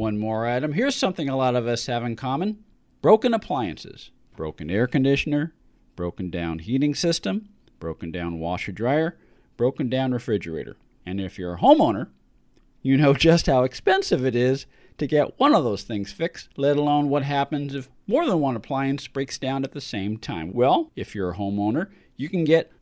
One more item. Here's something a lot of us have in common broken appliances, broken air conditioner, broken down heating system, broken down washer dryer, broken down refrigerator. And if you're a homeowner, you know just how expensive it is to get one of those things fixed, let alone what happens if more than one appliance breaks down at the same time. Well, if you're a homeowner, you can get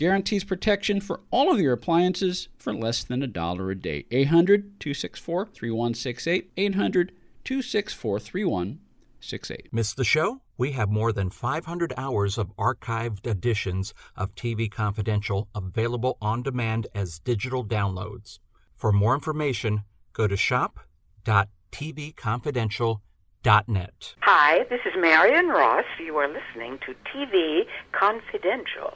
guarantees protection for all of your appliances for less than a dollar a day. 800 264 3168. 800 264 3168. Miss the show? We have more than 500 hours of archived editions of TV Confidential available on demand as digital downloads. For more information, go to shop.tvconfidential.net. Hi, this is Marion Ross. You are listening to TV Confidential.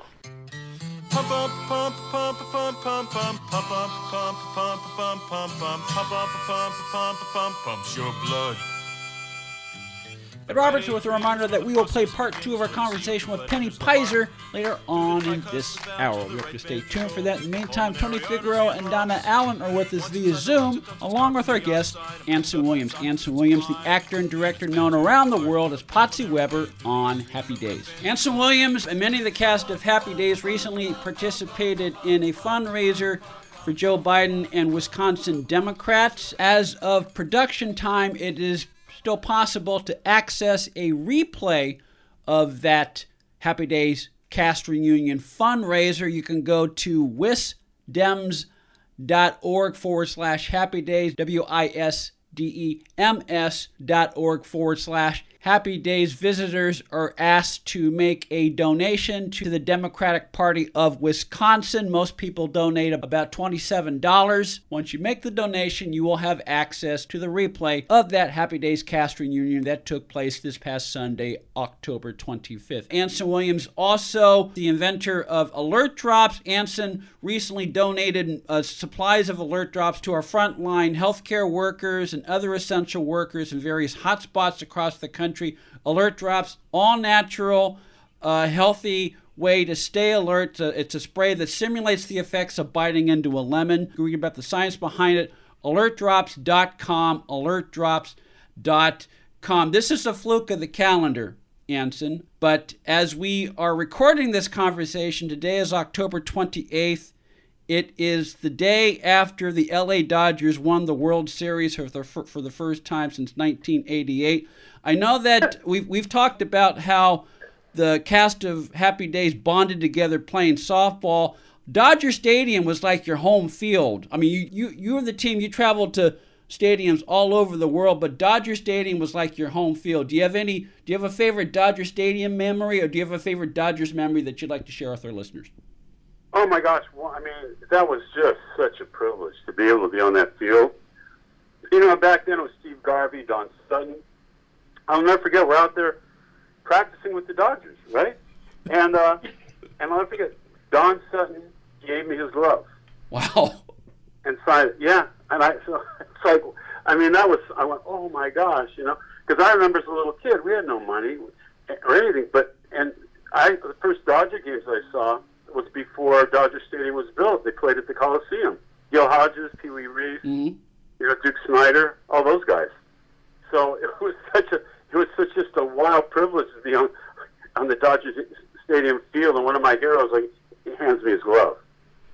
Pump up, pump, pump, pump, pump, pump, pump up, pump, pump, pump, pump, pump, pump up, pump, pump, pump, pumps your blood. Ed Roberts with a reminder that we will play part two of our conversation with Penny Peyser later on in this hour. We have to stay tuned for that. In the meantime, Tony Figueroa and Donna Allen are with us via Zoom, along with our guest, Anson Williams. Anson Williams, the actor and director known around the world as Potsy Weber on Happy Days. Anson Williams and many of the cast of Happy Days recently participated in a fundraiser for Joe Biden and Wisconsin Democrats. As of production time, it is still possible to access a replay of that Happy Days cast reunion fundraiser. You can go to wisdems.org forward slash happy days, W I S D E M S dot org forward slash Happy Days visitors are asked to make a donation to the Democratic Party of Wisconsin. Most people donate about $27. Once you make the donation, you will have access to the replay of that Happy Days cast reunion that took place this past Sunday, October 25th. Anson Williams, also the inventor of Alert Drops. Anson recently donated uh, supplies of Alert Drops to our frontline healthcare workers and other essential workers in various hotspots across the country country. Alert drops, all natural, uh, healthy way to stay alert. It's a, a, spray that simulates the effects of biting into a lemon. Read about the science behind it. Alertdrops.com. Alertdrops.com. This is a fluke of the calendar, Anson. But as we are recording this conversation, today is October 28th. It is the day after the LA Dodgers won the World Series for the, for the first time since 1988. I know that we've, we've talked about how the cast of Happy Days bonded together playing softball. Dodger Stadium was like your home field. I mean, you, you, you were the team, you traveled to stadiums all over the world, but Dodger Stadium was like your home field. Do you have any, do you have a favorite Dodger Stadium memory or do you have a favorite Dodgers memory that you'd like to share with our listeners? Oh my gosh! Well, I mean, that was just such a privilege to be able to be on that field. You know, back then it was Steve Garvey, Don Sutton, I'll never forget. We're out there practicing with the Dodgers, right? And uh, and I'll never forget. Don Sutton gave me his glove. Wow. And so yeah, and I so it's like I mean that was I went oh my gosh you know because I remember as a little kid we had no money or anything but and I the first Dodger games I saw was before Dodger Stadium was built. They played at the Coliseum. Gil Hodges, Pee Wee Reese, mm-hmm. you know Duke Snider, all those guys. So it was such a it was such just a wild privilege to be on on the Dodgers Stadium field, and one of my heroes like he hands me his glove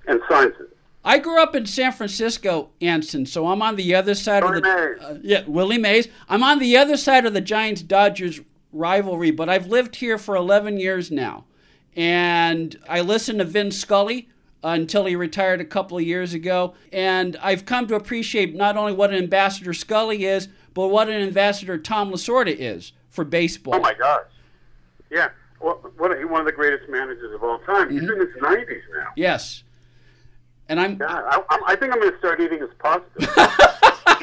and signs it. I grew up in San Francisco, Anson, so I'm on the other side Willie of the Mays. Uh, yeah Willie Mays. I'm on the other side of the Giants Dodgers rivalry, but I've lived here for 11 years now, and I listened to Vin Scully until he retired a couple of years ago, and I've come to appreciate not only what an ambassador Scully is, but what an ambassador Tom Lasorda is for baseball. Oh my gosh! Yeah, well, one of the greatest managers of all time. Mm-hmm. He's in his nineties now. Yes, and I'm. Yeah, I, I think I'm going to start eating his pasta.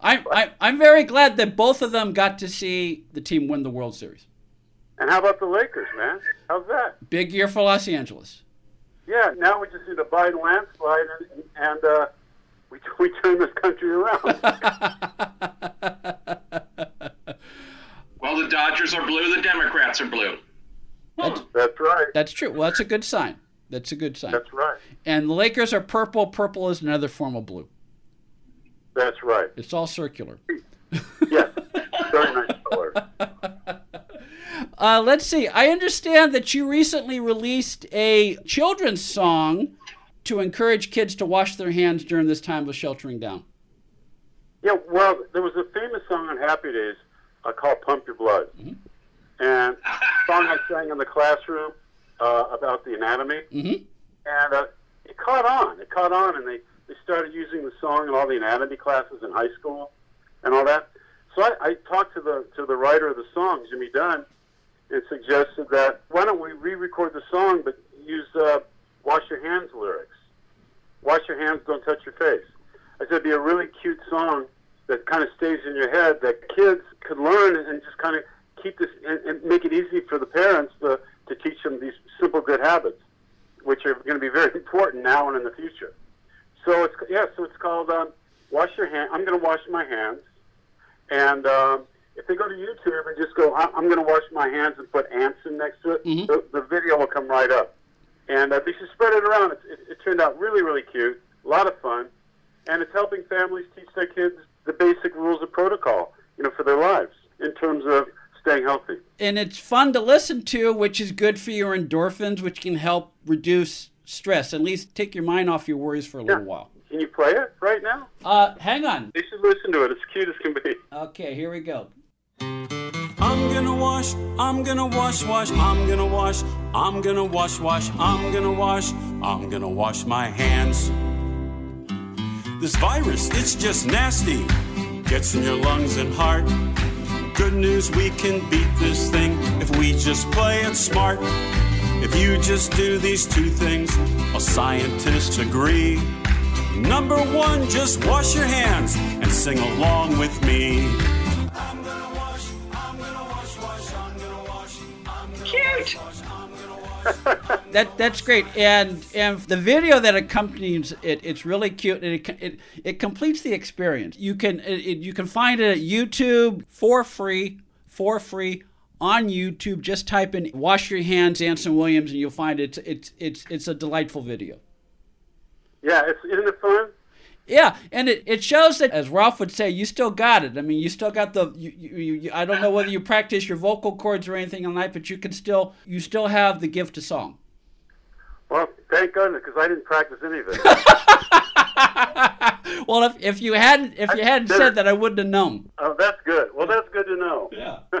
I'm I'm very glad that both of them got to see the team win the World Series. And how about the Lakers, man? How's that? Big year for Los Angeles. Yeah, now we just need a Biden landslide, and, and uh, we we turn this country around. well, the Dodgers are blue. The Democrats are blue. That's, that's right. That's true. Well, that's a good sign. That's a good sign. That's right. And the Lakers are purple. Purple is another form of blue. That's right. It's all circular. yes. Uh, let's see. I understand that you recently released a children's song to encourage kids to wash their hands during this time of sheltering down. Yeah, well, there was a famous song on Happy Days uh, called "Pump Your Blood," mm-hmm. and song I sang in the classroom uh, about the anatomy, mm-hmm. and uh, it caught on. It caught on, and they they started using the song in all the anatomy classes in high school, and all that. So I, I talked to the to the writer of the song, Jimmy Dunn, and suggested that why don't we re-record the song but use uh, "Wash Your Hands" lyrics. Wash your hands, don't touch your face. I said it'd be a really cute song that kind of stays in your head that kids could learn and just kind of keep this and, and make it easy for the parents to to teach them these simple good habits, which are going to be very important now and in the future. So it's yeah, so it's called um, "Wash Your Hand." I'm going to wash my hands, and um, if they go to YouTube and just go, I'm going to wash my hands and put Anson next to it, mm-hmm. the, the, video will come right up. And uh, they should spread it around. It, it, it turned out really, really cute, a lot of fun, and it's helping families teach their kids the basic rules of protocol, you know, for their lives in terms of staying healthy. And it's fun to listen to, which is good for your endorphins, which can help reduce stress. At least take your mind off your worries for a yeah. little while. Can you play it right now? Uh, hang on. They should listen to it. It's cute as can be. Okay, here we go. I'm gonna wash, I'm gonna wash, wash, I'm gonna wash, I'm gonna wash, wash, I'm gonna wash, I'm gonna wash my hands. This virus, it's just nasty, gets in your lungs and heart. Good news, we can beat this thing if we just play it smart. If you just do these two things, all scientists agree. Number one, just wash your hands and sing along with me. That that's great, and and the video that accompanies it, it's really cute, and it it, it completes the experience. You can it, you can find it at YouTube for free, for free on YouTube. Just type in "Wash Your Hands," Anson Williams, and you'll find it. It's it's it's a delightful video. Yeah, it's isn't it fun? Yeah, and it, it shows that, as Ralph would say, you still got it. I mean, you still got the. You, you, you, I don't know whether you practice your vocal cords or anything on that, but you can still you still have the gift of song. Well, thank goodness, because I didn't practice anything. well, if, if you hadn't if you hadn't said that, I wouldn't have known. Oh, that's good. Well, that's good to know. Yeah.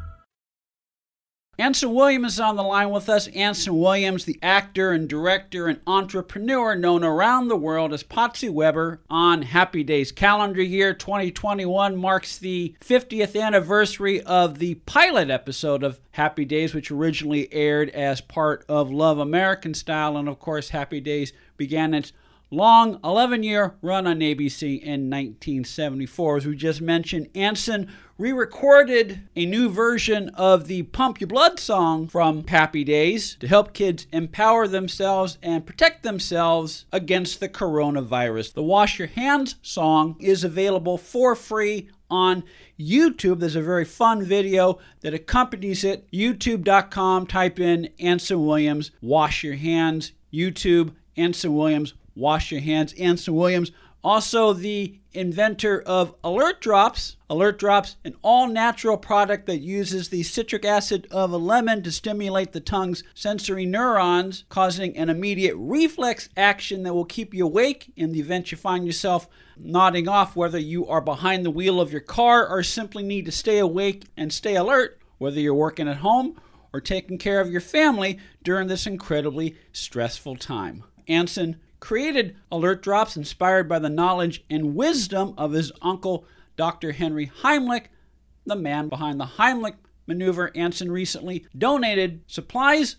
Anson Williams is on the line with us. Anson Williams, the actor and director and entrepreneur known around the world as Potsy Weber on Happy Days. Calendar year 2021 marks the 50th anniversary of the pilot episode of Happy Days, which originally aired as part of Love American Style. And of course, Happy Days began its long 11 year run on ABC in 1974. As we just mentioned, Anson re recorded a new version of the Pump Your Blood song from Happy Days to help kids empower themselves and protect themselves against the coronavirus. The Wash Your Hands song is available for free on YouTube. There's a very fun video that accompanies it. YouTube.com, type in Anson Williams, Wash Your Hands, YouTube, Anson Williams, Wash Your Hands, Anson Williams. Also, the inventor of Alert Drops. Alert Drops, an all natural product that uses the citric acid of a lemon to stimulate the tongue's sensory neurons, causing an immediate reflex action that will keep you awake in the event you find yourself nodding off, whether you are behind the wheel of your car or simply need to stay awake and stay alert, whether you're working at home or taking care of your family during this incredibly stressful time. Anson created Alert Drops inspired by the knowledge and wisdom of his uncle, Dr. Henry Heimlich, the man behind the Heimlich maneuver. Anson recently donated supplies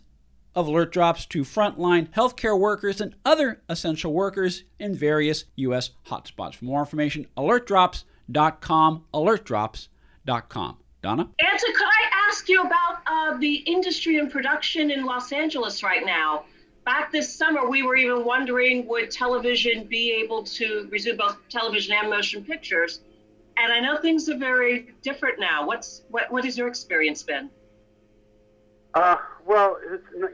of alert drops to frontline healthcare workers and other essential workers in various U.S. hotspots. For more information, alertdrops.com, alertdrops.com. Donna? Anson, could I ask you about uh, the industry and production in Los Angeles right now? Back this summer, we were even wondering would television be able to resume both television and motion pictures? And I know things are very different now. What's what? What has your experience been? Uh, well,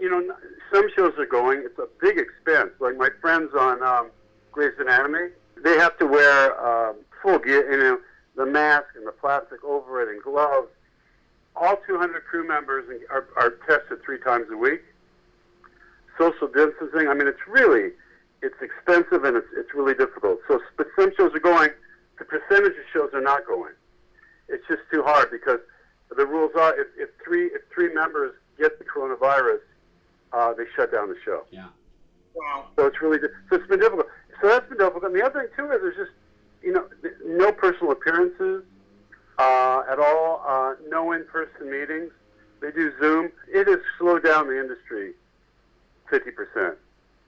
you know, some shows are going. It's a big expense. Like my friends on um, Grey's Anatomy, they have to wear um, full gear, you know, the mask and the plastic over it and gloves. All 200 crew members are, are tested three times a week social distancing. I mean, it's really it's expensive and it's it's really difficult. So, but some shows are going. The percentage of shows are not going. It's just too hard because the rules are if, if three if three members get the coronavirus, uh, they shut down the show. Yeah. Wow. So it's really so it's been difficult. So that's been difficult. And the other thing too is there's just you know no personal appearances uh, at all, uh, no in-person meetings. They do Zoom. It has slowed down the industry 50%.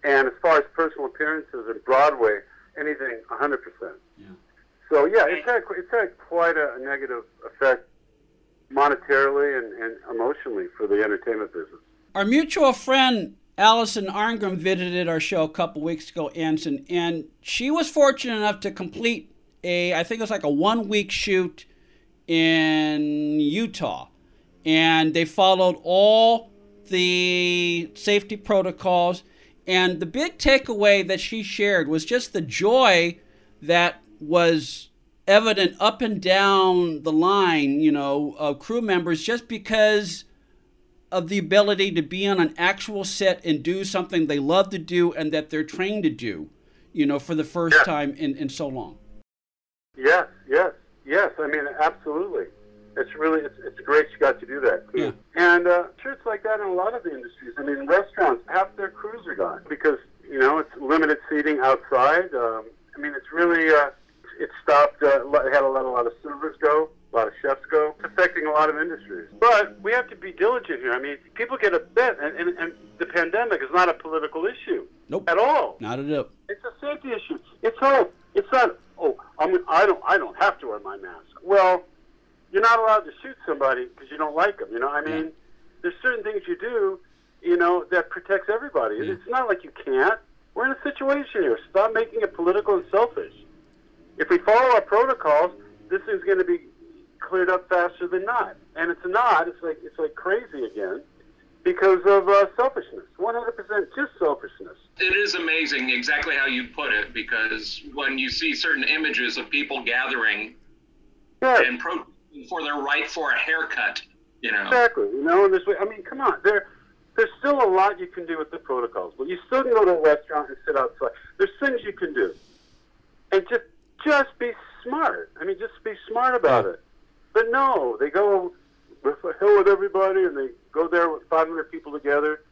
And as far as personal appearances in Broadway, anything 100%. Yeah. So, yeah, it's had, it's had quite a, negative effect monetarily and, and emotionally for the entertainment business. Our mutual friend Allison Arngrim visited our show a couple weeks ago, Anson, and she was fortunate enough to complete a, I think it was like a one week shoot in Utah. And they followed all the safety protocols. And the big takeaway that she shared was just the joy that was evident up and down the line, you know, of crew members just because of the ability to be on an actual set and do something they love to do and that they're trained to do, you know, for the first yes. time in, in so long. Yes, yes, yes. I mean, absolutely it's really it's, it's great you got to do that. Yeah. And uh, sure, it's like that in a lot of the industries. I mean, restaurants half their crews are gone because you know it's limited seating outside. Um, I mean, it's really uh, it stopped. Uh, it had a lot, a lot of servers go, a lot of chefs go. It's affecting a lot of industries. But we have to be diligent here. I mean, people get upset, and, and, and the pandemic is not a political issue. Nope. At all. Not at all. It's a safety issue. It's all. It's not. Oh, I mean, I don't. I don't have to wear my mask. Well, you're not allowed to shoot somebody because you don't like them. You know, I mean, yeah. there's certain things you do, you know, that protects everybody. Yeah. It's not like you can't. We're in a situation here. Stop making it political and selfish. If we follow our protocols, this is going to be cleared up faster than not. And it's not. It's like it's like crazy again because of uh, selfishness. 100% just selfishness. It is amazing exactly how you put it because when you see certain images of people gathering yes. and pro- for their right for a haircut. You know exactly. You know, in this way. I mean, come on, there. There's still a lot you can do with the protocols, but you still can go to a restaurant and sit outside. There's things you can do, and just just be smart. I mean, just be smart about it. But no, they go with hell with everybody, and they go there with 500 people together,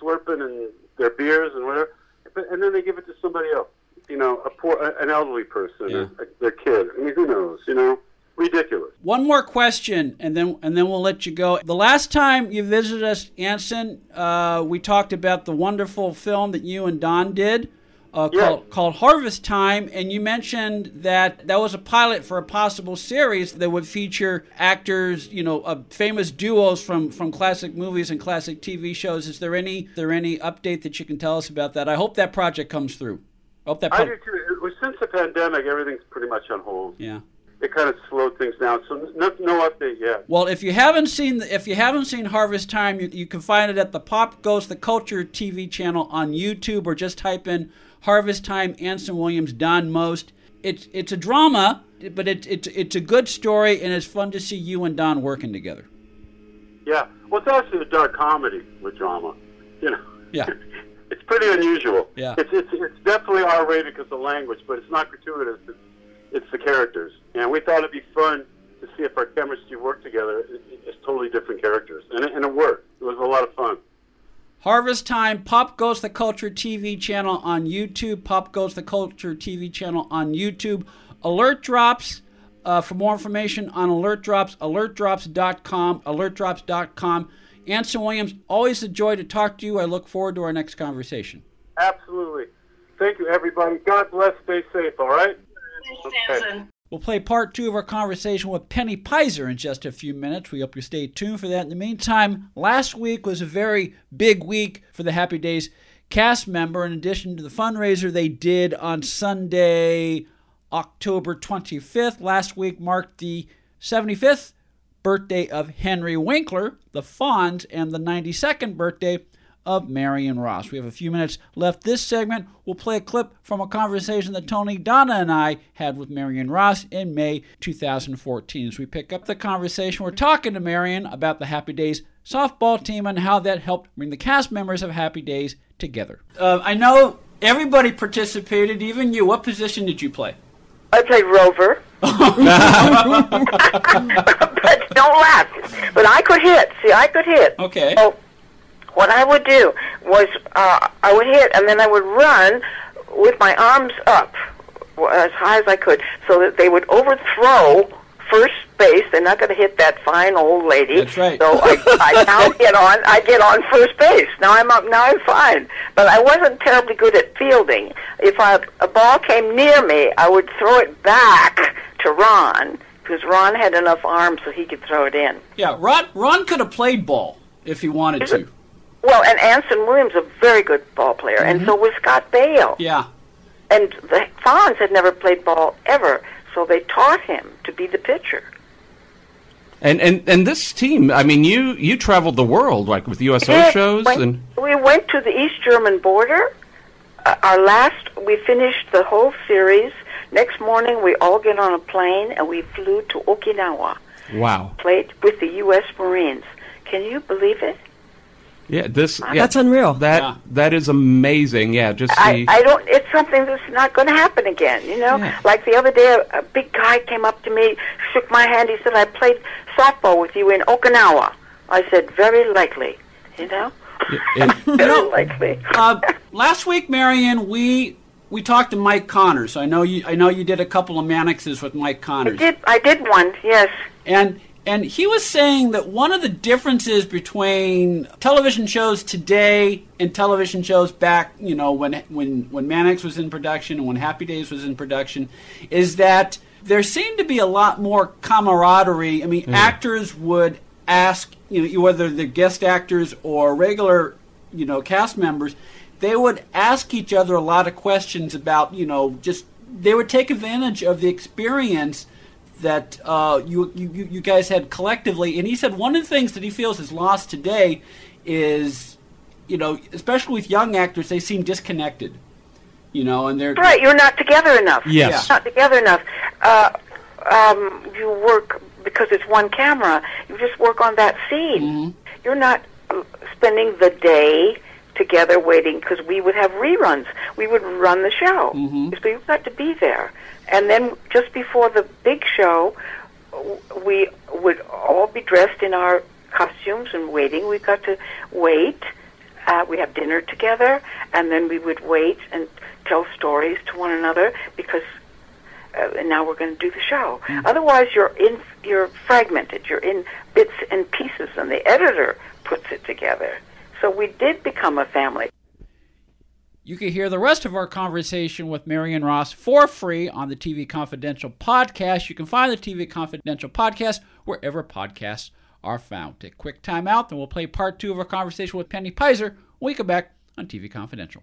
slurping and their beers and whatever, and then they give it to somebody else. You know, a poor, an elderly person, yeah. or their kid. I mean, who knows? You know ridiculous. One more question, and then and then we'll let you go. The last time you visited us, Anson, uh, we talked about the wonderful film that you and Don did. Uh, yes. called, called Harvest Time, and you mentioned that that was a pilot for a possible series that would feature actors, you know, uh, famous duos from, from classic movies and classic TV shows. Is there any there any update that you can tell us about that? I hope that project comes through. I hope that. I do too. Since the pandemic, everything's pretty much on hold. Yeah it kind of slowed things down. So no, no update yet. Well, if you haven't seen if you haven't seen Harvest Time, you, you can find it at the Pop Goes the Culture TV channel on YouTube, or just type in Harvest Time Anson Williams Don Most. it's it's a drama, but it's it's it's a good story, and it's fun to see you and Don working together. Yeah. Well, it's actually a dark comedy with drama. You know. Yeah. it's pretty unusual. Yeah. It's it's it's definitely R rated because of the language, but it's not gratuitous. It's, it's the characters, and we thought it'd be fun to see if our chemistry worked together. It- It's totally different characters, and it, and it worked. It was a lot of fun. Harvest Time, Pop Goes the Culture TV channel on YouTube. Pop Goes the Culture TV channel on YouTube. Alert Drops. Uh, for more information on Alert Drops, alertdrops.com, alertdrops.com. Anson Williams, always a joy to talk to you. I look forward to our next conversation. Absolutely. Thank you, everybody. God bless. Stay safe. All right. Thanks, Okay. Anson. We'll play part two of our conversation with Penny Peyser in just a few minutes. We hope you stay tuned for that. In the meantime, last week was a very big week for the Happy Days cast member. In addition to the fundraiser they did on Sunday, October 25th, last week marked the 75th birthday of Henry Winkler, the Fonz, and the 92nd birthday of Marion Ross. We have a few minutes left this segment. We'll play a clip from a conversation that Tony Donna and I had with Marion Ross in May 2014. As we pick up the conversation, we're talking to Marion about the Happy Days softball team and how that helped bring the cast members of Happy Days together. Uh, I know everybody participated, even you. What position did you play? I played Rover. but don't laugh. But I could hit. See, I could hit. Okay. So what I would do was uh, I would hit, and then I would run with my arms up as high as I could, so that they would overthrow first base. They're not going to hit that fine old lady. That's right. So I, I now get on. I get on first base. Now I'm up. Now I'm fine. But I wasn't terribly good at fielding. If I, a ball came near me, I would throw it back to Ron because Ron had enough arms so he could throw it in. Yeah, Ron, Ron could have played ball if he wanted to. Well, and Anson Williams, a very good ball player, and so was Scott Baio. Yeah. And the Fonz had never played ball ever, so they taught him to be the pitcher. And, and and this team, I mean, you you traveled the world like with USO Yeah, shows went- and we went to the East German border. Uh, our last, we finished the whole series. Next morning, we all get on a plane and we flew to Okinawa. wow, Played with the U.S. Marines. Can you believe it? Yeah, this yeah, That's unreal. That Yeah. that is amazing. Yeah, just I, see. I don't. It's something that's not going to happen again. You know, Yeah. like the other day, a, a big guy came up to me, shook my hand. He said, "I played softball with you in Okinawa." I said, "Very likely." You know, it- very likely. Uh, last week, Marion, we we talked to Mike Connors. I know you. I know you did a couple of Mannixes with Mike Connors. I Connors, did. I did one. Yes. and and he was saying that one of the differences between television shows today and television shows back, you know, when when when Mannix was in production and when Happy Days was in production, is that there seemed to be a lot more camaraderie. I mean, hmm. actors would ask, you know, whether they're guest actors or regular, you know, cast members, they would ask each other a lot of questions about, you know, just they would take advantage of the experience that uh, you, you you you guys had collectively. And he said one of the things that he feels is lost today is, you know, especially with young actors, they seem disconnected. You know, and they're Right. You're not together enough. Yes. Not together enough. Uh, um, you work because it's one camera. You just work on that scene. You're not uh, spending the day together waiting because we would have reruns. We would run the show. So you've got to be there. And then just before the big show, we would all be dressed in our costumes and waiting. We got to wait. Uh, we have dinner together, and then we would wait and tell stories to one another because uh, now we're going to do the show. Otherwise, you're in you're fragmented. You're in bits and pieces, and the editor puts it together. So we did become a family. You can hear the rest of our conversation with Marion Ross for free on the TV Confidential podcast. You can find the TV Confidential podcast wherever podcasts are found. Take a quick time out, then we'll play part two of our conversation with Penny Peyser we come back on TV Confidential.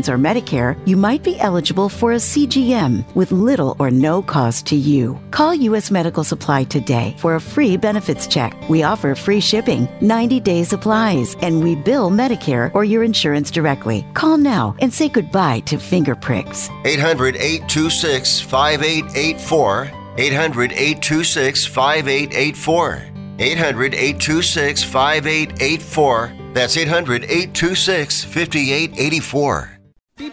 or Medicare, you might be eligible for a CGM with little or no cost to you. Call U.S. Medical Supply today for a free benefits check. We offer free shipping, 90 day supplies, and we bill Medicare or your insurance directly. Call now and say goodbye to finger pricks. 800 826 5884. 800 826 5884. 800 826 5884. That's 800 826 5884.